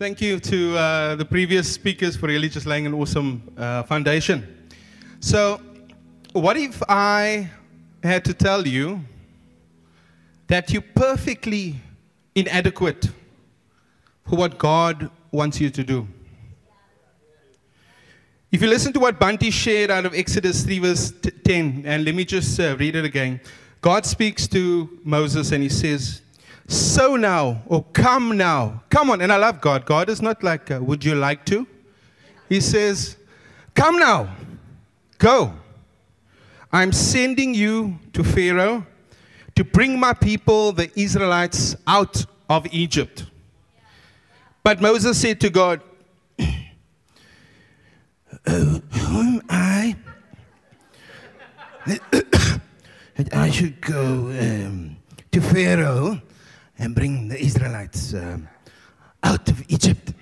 Thank you to uh, the previous speakers for really just laying an awesome uh, foundation. So, what if I had to tell you that you're perfectly inadequate for what God wants you to do? If you listen to what Bunty shared out of Exodus 3, verse 10, and let me just uh, read it again. God speaks to Moses and he says, so now, or come now. Come on. And I love God. God is not like, uh, would you like to? He says, come now. Go. I'm sending you to Pharaoh to bring my people, the Israelites, out of Egypt. But Moses said to God, oh, Who am I? that I should go um, to Pharaoh and bring the Israelites um, out of Egypt.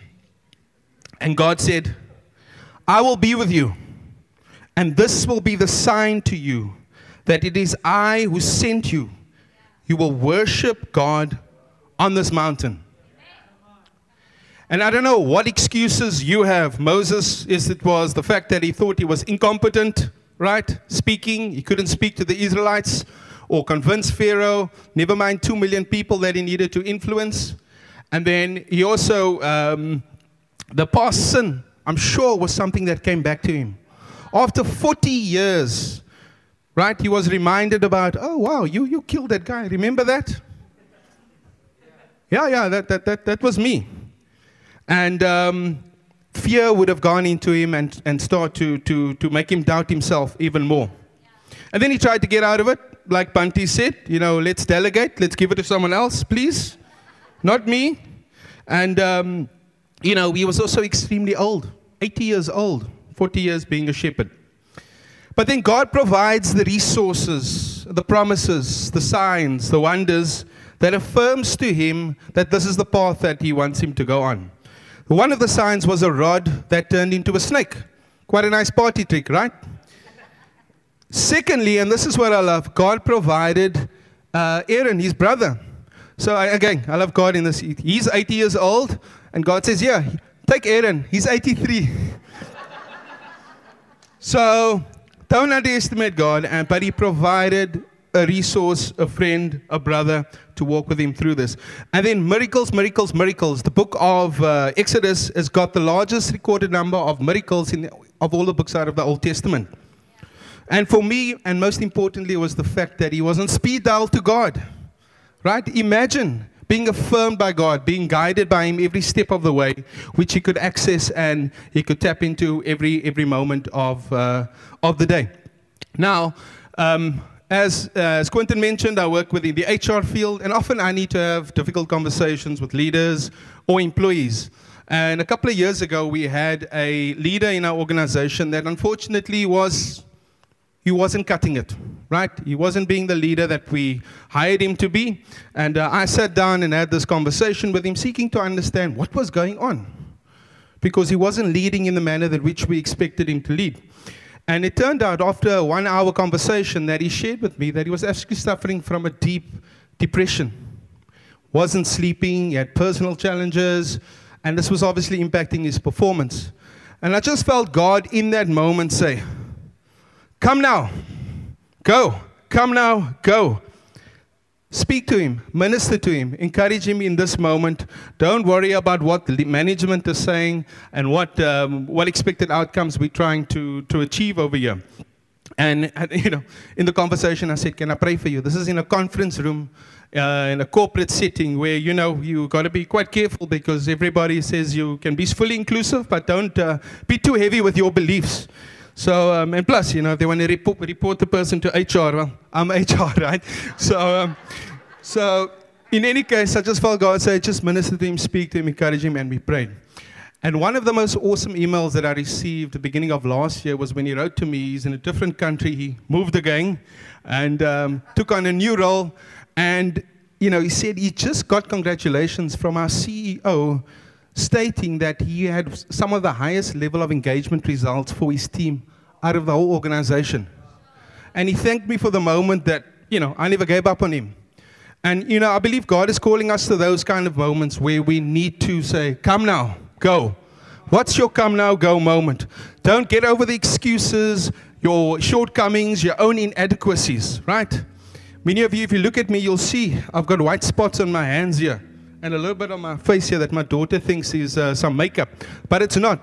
And God said, I will be with you, and this will be the sign to you that it is I who sent you. You will worship God on this mountain. And I don't know what excuses you have. Moses, is it was the fact that he thought he was incompetent, right? Speaking, he couldn't speak to the Israelites or convince Pharaoh, never mind two million people that he needed to influence. And then he also, um, the past sin, I'm sure, was something that came back to him. After 40 years, right, he was reminded about, oh, wow, you, you killed that guy. Remember that? Yeah, yeah, that, that, that, that was me. And um, fear would have gone into him and, and start to, to, to make him doubt himself even more. And then he tried to get out of it like Bunty said, you know, let's delegate, let's give it to someone else, please. Not me. And, um, you know, he was also extremely old 80 years old, 40 years being a shepherd. But then God provides the resources, the promises, the signs, the wonders that affirms to him that this is the path that he wants him to go on. One of the signs was a rod that turned into a snake. Quite a nice party trick, right? Secondly, and this is what I love, God provided uh, Aaron, his brother. So I, again, I love God in this. He's 80 years old, and God says, Yeah, take Aaron. He's 83. so don't underestimate God, and, but He provided a resource, a friend, a brother to walk with Him through this. And then miracles, miracles, miracles. The book of uh, Exodus has got the largest recorded number of miracles in, of all the books out of the Old Testament. And for me, and most importantly, was the fact that he was on speed dial to God. Right? Imagine being affirmed by God, being guided by Him every step of the way, which he could access and he could tap into every, every moment of, uh, of the day. Now, um, as, uh, as Quentin mentioned, I work within the HR field, and often I need to have difficult conversations with leaders or employees. And a couple of years ago, we had a leader in our organization that unfortunately was he wasn't cutting it, right? He wasn't being the leader that we hired him to be. And uh, I sat down and had this conversation with him, seeking to understand what was going on. Because he wasn't leading in the manner that which we expected him to lead. And it turned out after a one hour conversation that he shared with me that he was actually suffering from a deep depression. Wasn't sleeping, he had personal challenges, and this was obviously impacting his performance. And I just felt God in that moment say, Come now. Go. Come now. Go. Speak to him, minister to him, encourage him in this moment. Don't worry about what the management is saying and what, um, what expected outcomes we're trying to, to achieve over here. And, you know, in the conversation, I said, Can I pray for you? This is in a conference room, uh, in a corporate setting where, you know, you've got to be quite careful because everybody says you can be fully inclusive, but don't uh, be too heavy with your beliefs. So, um, and plus, you know, if they want to report, report the person to HR, well, I'm HR, right? So, um, so in any case, I just felt God say, just minister to him, speak to him, encourage him, and we prayed. And one of the most awesome emails that I received the beginning of last year was when he wrote to me. He's in a different country. He moved again and um, took on a new role. And, you know, he said he just got congratulations from our CEO stating that he had some of the highest level of engagement results for his team out of the whole organization. And he thanked me for the moment that, you know, I never gave up on him. And, you know, I believe God is calling us to those kind of moments where we need to say, Come now, go. What's your come now, go moment? Don't get over the excuses, your shortcomings, your own inadequacies, right? Many of you, if you look at me, you'll see I've got white spots on my hands here and a little bit on my face here that my daughter thinks is uh, some makeup, but it's not.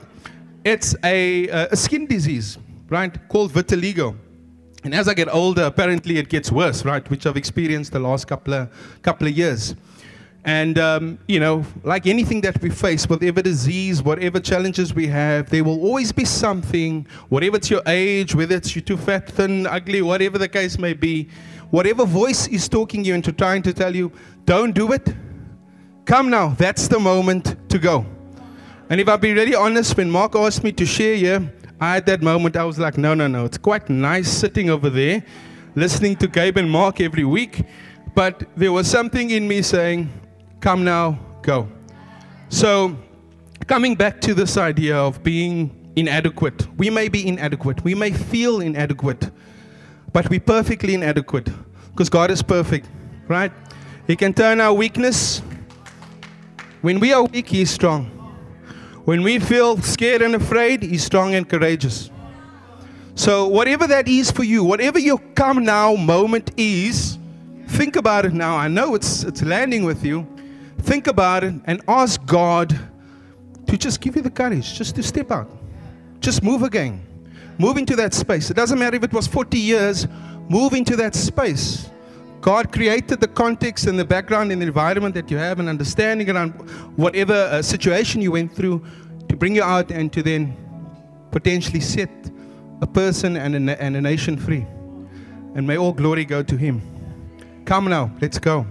It's a, uh, a skin disease, right, called vitiligo. And as I get older, apparently it gets worse, right, which I've experienced the last couple of, couple of years. And, um, you know, like anything that we face, whatever disease, whatever challenges we have, there will always be something, whatever it's your age, whether it's you're too fat, thin, ugly, whatever the case may be, whatever voice is talking you into trying to tell you, don't do it, come now, that's the moment to go. And if I'll be really honest, when Mark asked me to share here, I had that moment, I was like, no, no, no, it's quite nice sitting over there, listening to Gabe and Mark every week. But there was something in me saying, Come now, go. So, coming back to this idea of being inadequate, we may be inadequate, we may feel inadequate, but we're perfectly inadequate because God is perfect, right? He can turn our weakness. When we are weak, He is strong. When we feel scared and afraid, He's strong and courageous. So, whatever that is for you, whatever your come now moment is, think about it now. I know it's, it's landing with you think about it and ask God to just give you the courage just to step out. Just move again. Move into that space. It doesn't matter if it was 40 years, move into that space. God created the context and the background and the environment that you have and understanding around whatever uh, situation you went through to bring you out and to then potentially set a person and a, and a nation free. And may all glory go to Him. Come now, let's go.